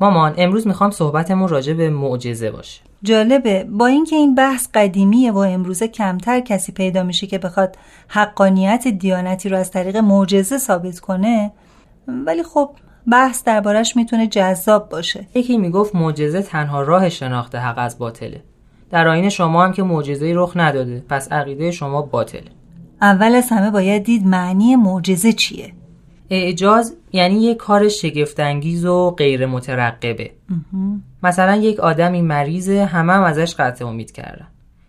مامان امروز می‌خوام صحبتمون راجع به معجزه باشه. جالبه. با اینکه این بحث قدیمیه و امروزه کمتر کسی پیدا میشه که بخواد حقانیت دیانتی رو از طریق معجزه ثابت کنه ولی خب بحث دربارش می‌تونه جذاب باشه. یکی می‌گفت معجزه تنها راه شناخت حق از باطله. در آین شما هم که معجزه رخ نداده پس عقیده شما باطله. اول از همه باید دید معنی معجزه چیه. اعجاز یعنی یک کار شگفتانگیز و غیر مترقبه مثلا یک آدمی مریضه همه هم ازش قطع امید کردن.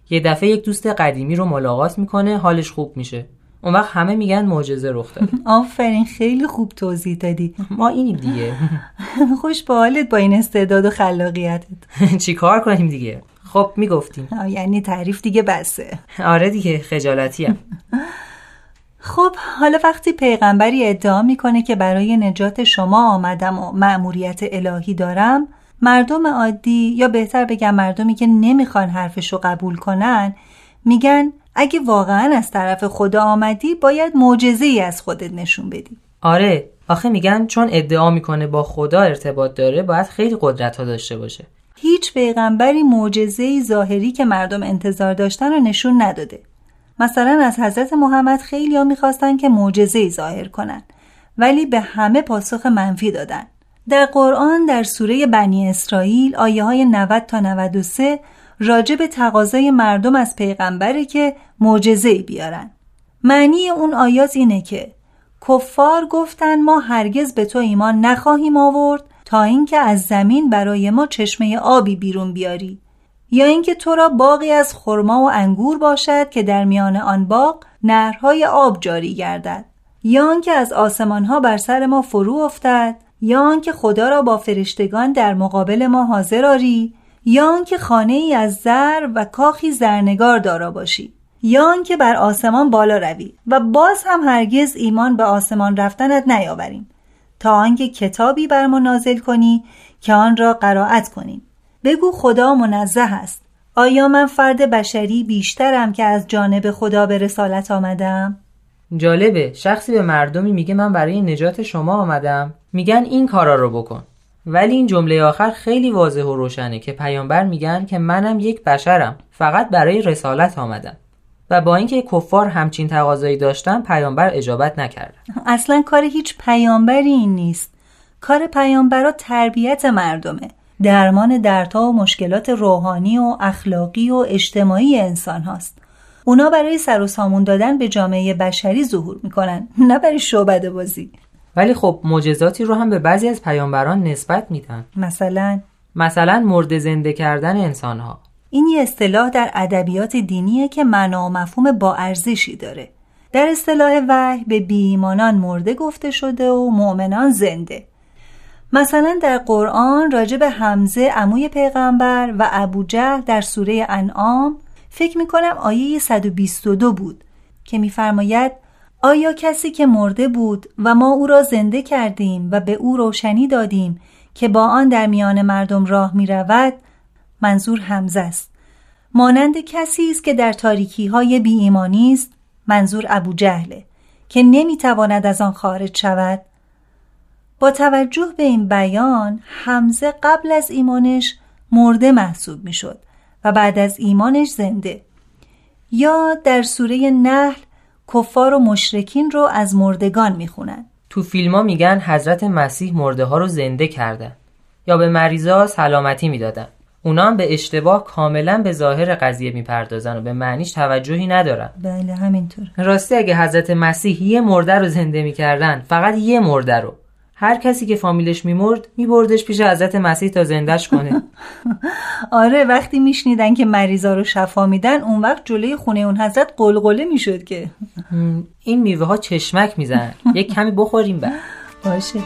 یه دفعه یک دوست قدیمی رو ملاقات می‌کنه حالش خوب میشه. اون وقت همه میگن معجزه رخ داده. آفرین خیلی خوب توضیح دادی. ما اینیم دیگه. خوش به حالت با این استعداد و خلاقیتت. چی کار کنیم دیگه؟ خب می‌گفتیم. یعنی تعریف دیگه بسه. آره دیگه خجالتیم خب حالا وقتی پیغمبری ادعا می‌کنه که برای نجات شما آمدم و مأموریت الهی دارم مردم عادی یا بهتر بگم مردمی که نمی‌خوان حرفش رو قبول کنن میگن اگه واقعا از طرف خدا آمدی باید معجزه ای از خودت نشون بدی. آره آخه میگن چون ادعا می‌کنه با خدا ارتباط داره باید خیلی قدرت ها داشته باشه. هیچ پیغمبری معجزه ظاهری که مردم انتظار داشتن رو نشون نداده. مثلا از حضرت محمد خیلی ها می‌خواستن که معجزه ظاهر کنن ولی به همه پاسخ منفی دادن. در قرآن در سوره بنی اسرائیل آیه های 90 تا 93 راجع به تقاضای مردم از پیغمبره که معجزه بیارن. معنی اون آیات اینه که کفار گفتن ما هرگز به تو ایمان نخواهیم آورد تا اینکه از زمین برای ما چشمه آبی بیرون بیاری. یا اینکه تو را باقی از خرما و انگور باشد که در میان آن باغ نهرهای آب جاری گردد. یا آنکه از آسمانها بر سر ما فرو افتد. یا آنکه خدا را با فرشتگان در مقابل ما حاضر آری. یا آنکه خانه ای از زر و کاخی زرنگار دارا باشی. یا آنکه بر آسمان بالا روی. و باز هم هرگز ایمان به آسمان رفتنت نیاوریم. تا آنکه کتابی بر ما نازل کنی که آن را قرائت کنیم. بگو خدا منزه است. آیا من فرد بشری بیشترم که از جانب خدا به رسالت آمدم؟ جالبه. شخصی به مردمی میگه من برای نجات شما آمدم. میگن این کارا رو بکن. ولی این جمله آخر خیلی واضح و روشنه که پیامبر میگن که منم یک بشرم. فقط برای رسالت آمدم. و با اینکه کفار همچین تقاضایی داشتن پیامبر اجابت نکرد. اصلا کار هیچ پیامبری این نیست. کار پیامبرا تربیت مردمه. درمان دردها و مشکلات روحانی و اخلاقی و اجتماعی انسان هاست. اونا برای سر و سامون دادن به جامعه بشری ظهور می‌کنن نه برای شعبده بازی. ولی خب معجزاتی رو هم به بعضی از پیامبران نسبت میدن. مثلا؟ مثلا مرد زنده کردن انسانها. این یه اصطلاح در ادبیات دینیه که معنا و مفهوم با ارزشی داره. در اصطلاح وحی به بیایمانان مرده گفته شده و مؤمنان زنده. مثلا در قرآن راجع به حمزه عموی پیغمبر و ابو جهل در سوره انعام فکر می‌کنم آیه 122 بود که میفرماید آیا کسی که مرده بود و ما او را زنده کردیم و به او روشنی دادیم که با آن در میان مردم راه می رود منظور حمزه است. مانند کسی است که در تاریکی های بی ایمانی است منظور ابو جهله که نمی‌تواند از آن خارج شود. با توجه به این بیان حمزه قبل از ایمانش مرده محسوب می شد و بعد از ایمانش زنده. یا در سوره نحل کفار و مشرکین رو از مردگان می‌خونن. تو فیلم ها میگن حضرت مسیح مرده ها رو زنده کردن. یا به مریضا سلامتی می‌دادن. اونا هم به اشتباه کاملا به ظاهر قضیه می‌پردازن و به معنیش توجهی ندارن. بله همینطور. راستی اگه حضرت مسیح یه مرده رو زنده می‌کردن فقط یه مرده رو. هر کسی که فامیلش میمرد میبردش پیش حضرت مسیح تا زندش کنه. آره وقتی میشنیدن که مریضا رو شفا میدن اون وقت جلوی خونه اون حضرت قلقله می‌شد که. این میوه ها چشمک می‌زنن. یک کمی بخوریم بعد. باشه.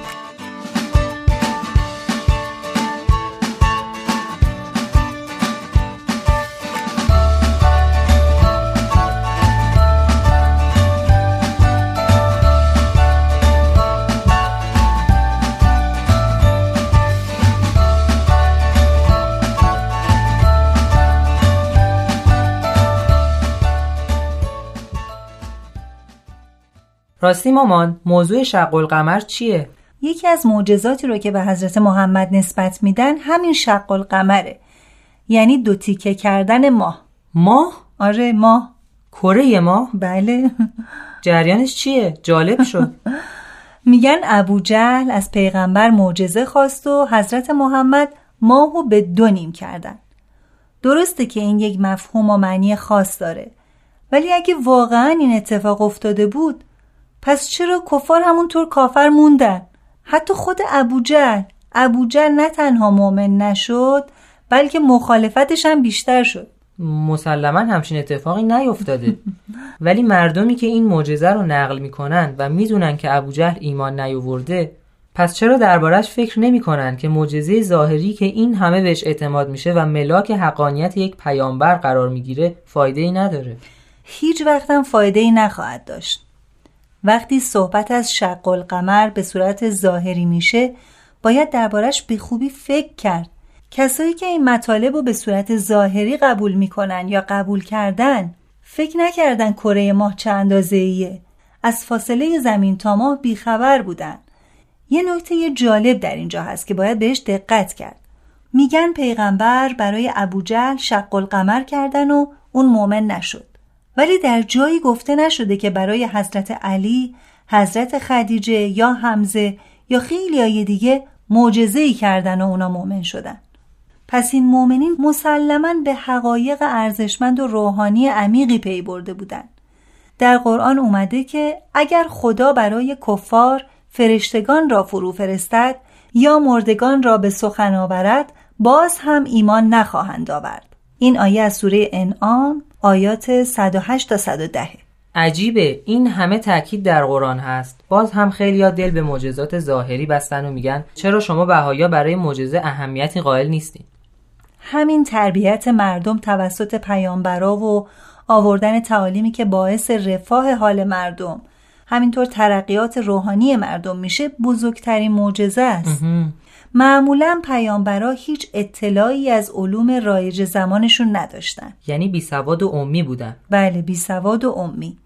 راستی مامان موضوع شق القمر چیه؟ یکی از معجزاتی رو که به حضرت محمد نسبت میدن همین شق القمره یعنی دو تیکه کردن ماه. ماه؟ آره ماه. کره ماه؟ بله. جریانش چیه؟ جالب شد. میگن ابو جهل از پیغمبر معجزه خواست و حضرت محمد ماهو به دو نیم کردن. درسته که این یک مفهوم و معنی خاص داره. ولی اگه واقعا این اتفاق افتاده بود پس چرا کفار همونطور کافر موندن؟ حتی خود ابو جهل ابو جهل نه تنها مؤمن نشد بلکه مخالفتش هم بیشتر شد. مسلما همچین اتفاقی نیفتاده. ولی مردمی که این معجزه رو نقل می‌کنن و می‌دونن که ابو جهل ایمان نیاورده پس چرا دربارش فکر نمی‌کنن که معجزه ظاهری که این همه بهش اعتماد میشه و ملاک حقانیت یک پیامبر قرار می‌گیره فایده ای نداره؟ هیچ وقتم فایده ای نخواهد داشت. وقتی صحبت از شق القمر به صورت ظاهری میشه باید دربارش به خوبی فکر کرد. کسایی که این مطالب رو به صورت ظاهری قبول می‌کنن یا قبول کردن فکر نکردن کره ماه چه اندازه ایه از فاصله زمین تا ماه بیخبر بودن. یه نکته جالب در اینجا هست که باید بهش دقت کرد. میگن پیغمبر برای ابو جهل شق القمر کردن و اون مؤمن نشد. ولی در جایی گفته نشده که برای حضرت علی، حضرت خدیجه یا حمزه یا خیلی های دیگه معجزه ای کردن و اونا مؤمن شدن. پس این مؤمنین مسلما به حقایق ارزشمند و روحانی عمیقی پی برده بودند. در قرآن اومده که اگر خدا برای کفار فرشتگان را فرو فرستد یا مردگان را به سخن آورد باز هم ایمان نخواهند آورد. این آیه از سوره انعام آیات 108 تا 110 عجیبه این همه تاکید در قرآن هست. باز هم خیلی ها دل به معجزات ظاهری بستن و میگن چرا شما بهایا برای معجزه اهمیتی قائل نیستین؟ همین تربیت مردم توسط پیامبرا و آوردن تعالیمی که باعث رفاه حال مردم. همینطور ترقیات روحانی مردم میشه بزرگترین معجزه است. معمولا پیامبرا هیچ اطلاعی از علوم رایج زمانشون نداشتن. یعنی بی سواد و امی بودن. بله بی سواد و امی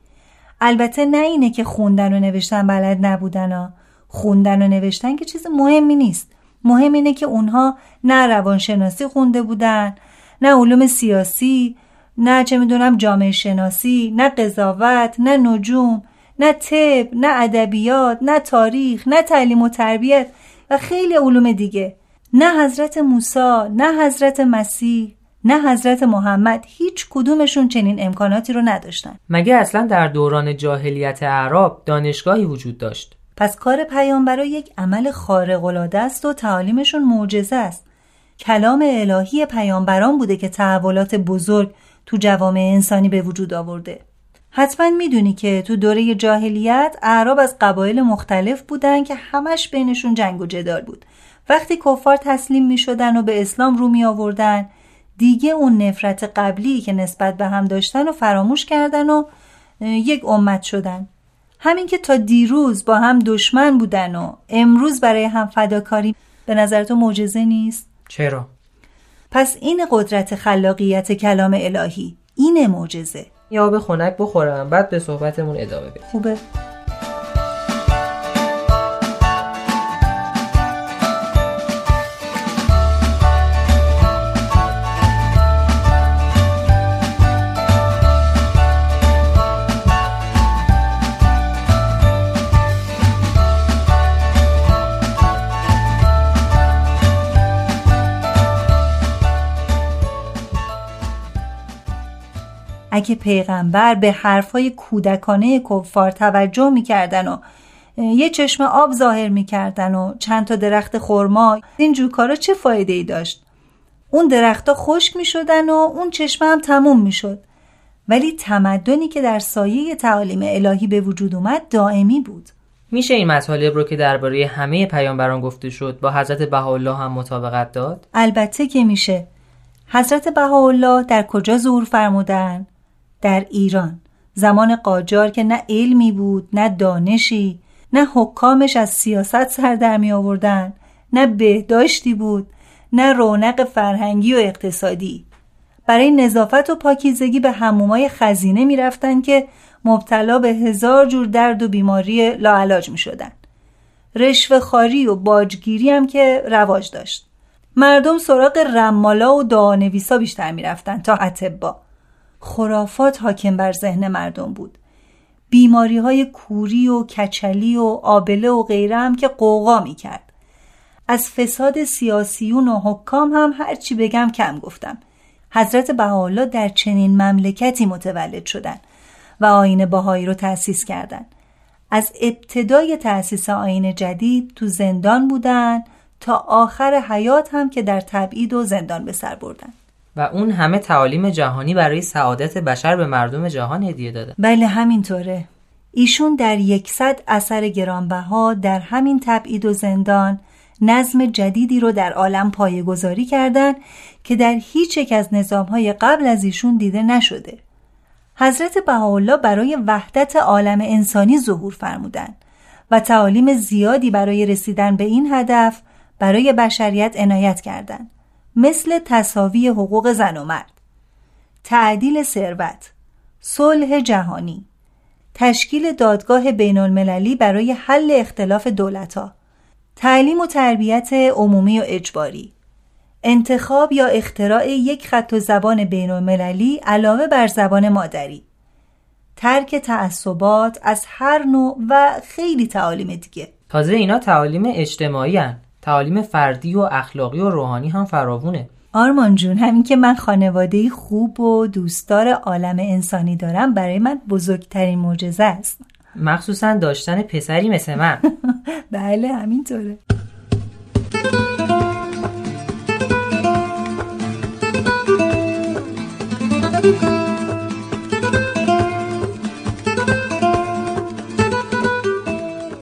البته نه اینه که خوندن و نوشتن بلد نبودن ها. خوندن و نوشتن که چیز مهمی نیست. مهم اینه که اونها نه روانشناسی خونده بودن نه علوم سیاسی نه چه می‌دونم جامعه شناسی نه قضاوت نه نجوم نه طب نه ادبیات نه تاریخ نه تعلیم و تربیت. و خیلی علوم دیگه. نه حضرت موسی نه حضرت مسیح نه حضرت محمد هیچ کدومشون چنین امکاناتی رو نداشتن. مگه اصلا در دوران جاهلیت عرب دانشگاهی وجود داشت؟ پس کار پیامبرا یک عمل خارق العاده است و تعالیمشون معجزه است. کلام الهی پیامبران بوده که تحولات بزرگ تو جوامع انسانی به وجود آورده. حتما می‌دونی که تو دوره جاهلیت اعراب از قبایل مختلف بودن که همش بینشون جنگ و جدال بود وقتی کفار تسلیم می شدن و به اسلام رو می آوردن دیگه اون نفرت قبلی که نسبت به هم داشتن و فراموش کردن و یک امت شدن همین که تا دیروز با هم دشمن بودن و امروز برای هم فداکاری به نظر تو معجزه نیست؟ چرا؟ پس این قدرت خلاقیت کلام الهی اینه معجزه یا به خنک بخورم بعد به صحبتمون ادامه بدیم. خوبه. اگه پیغمبر به حرفای کودکانه کفار توجه می‌کردن و یه چشم آب ظاهر می‌کردن و چند تا درخت خرما این جور کارا چه فایده ای داشت؟ اون درختها خشک می‌شدن و اون چشمه هم تموم می‌شد. ولی تمدنی که در سایه تعالیم الهی به وجود اومد دائمی بود. میشه این مطالب رو که درباره همه پیامبران گفته شد با حضرت بهاءالله هم مطابقت داد؟ البته که میشه. حضرت بهاءالله در کجا ظهور فرمودن؟ در ایران زمان قاجار که نه علمی بود نه دانشی نه حکامش از سیاست سر در می آوردن نه بهداشتی بود نه رونق فرهنگی و اقتصادی برای نظافت و پاکیزگی به همومای خزینه می رفتن که مبتلا به هزار جور درد و بیماری لاعلاج می شدن. رشوه خاری و باجگیری هم که رواج داشت. مردم سراغ رمالا و دعانویسا بیشتر می‌رفتن تا اتبا. خرافات حاکم بر ذهن مردم بود. بیماری های کوری و کچلی و آبله و غیره هم که قوقا می کرد. از فساد سیاسیون و حکام هم هرچی بگم کم گفتم. حضرت بهاءالله در چنین مملکتی متولد شدند و آین باهایی رو تأسیس کردند. از ابتدای تأسیس آین جدید تو زندان بودن تا آخر حیات هم که در تبعید و زندان به سر بردن و اون همه تعالیم جهانی برای سعادت بشر به مردم جهان هدیه داده. بله همینطوره. ایشون در یکصد اثر گرانبها در همین تبعید و زندان نظم جدیدی رو در عالم گذاری کردن که در هیچ یک از نظامهای قبل از ایشون دیده نشده. حضرت بهاءالله برای وحدت عالم انسانی ظهور فرمودند و تعالیم زیادی برای رسیدن به این هدف برای بشریت عنایت کردند مثل تصاوی حقوق زن و مرد تعدیل ثروت صلح جهانی تشکیل دادگاه بین المللی برای حل اختلاف دولتها تعلیم و تربیت عمومی و اجباری انتخاب یا اختراع یک خط و زبان بین المللی علاوه بر زبان مادری ترک تعصبات از هر نوع و خیلی تعالیم دیگه تازه اینا تعالیم اجتماعی هن. تعالیم فردی و اخلاقی و روحانی هم فراوونه. آرمان جون همین که من خانواده خوب و دوستدار عالم انسانی دارم برای من بزرگترین معجزه است. مخصوصا داشتن پسری مثل من. بله همینطوره.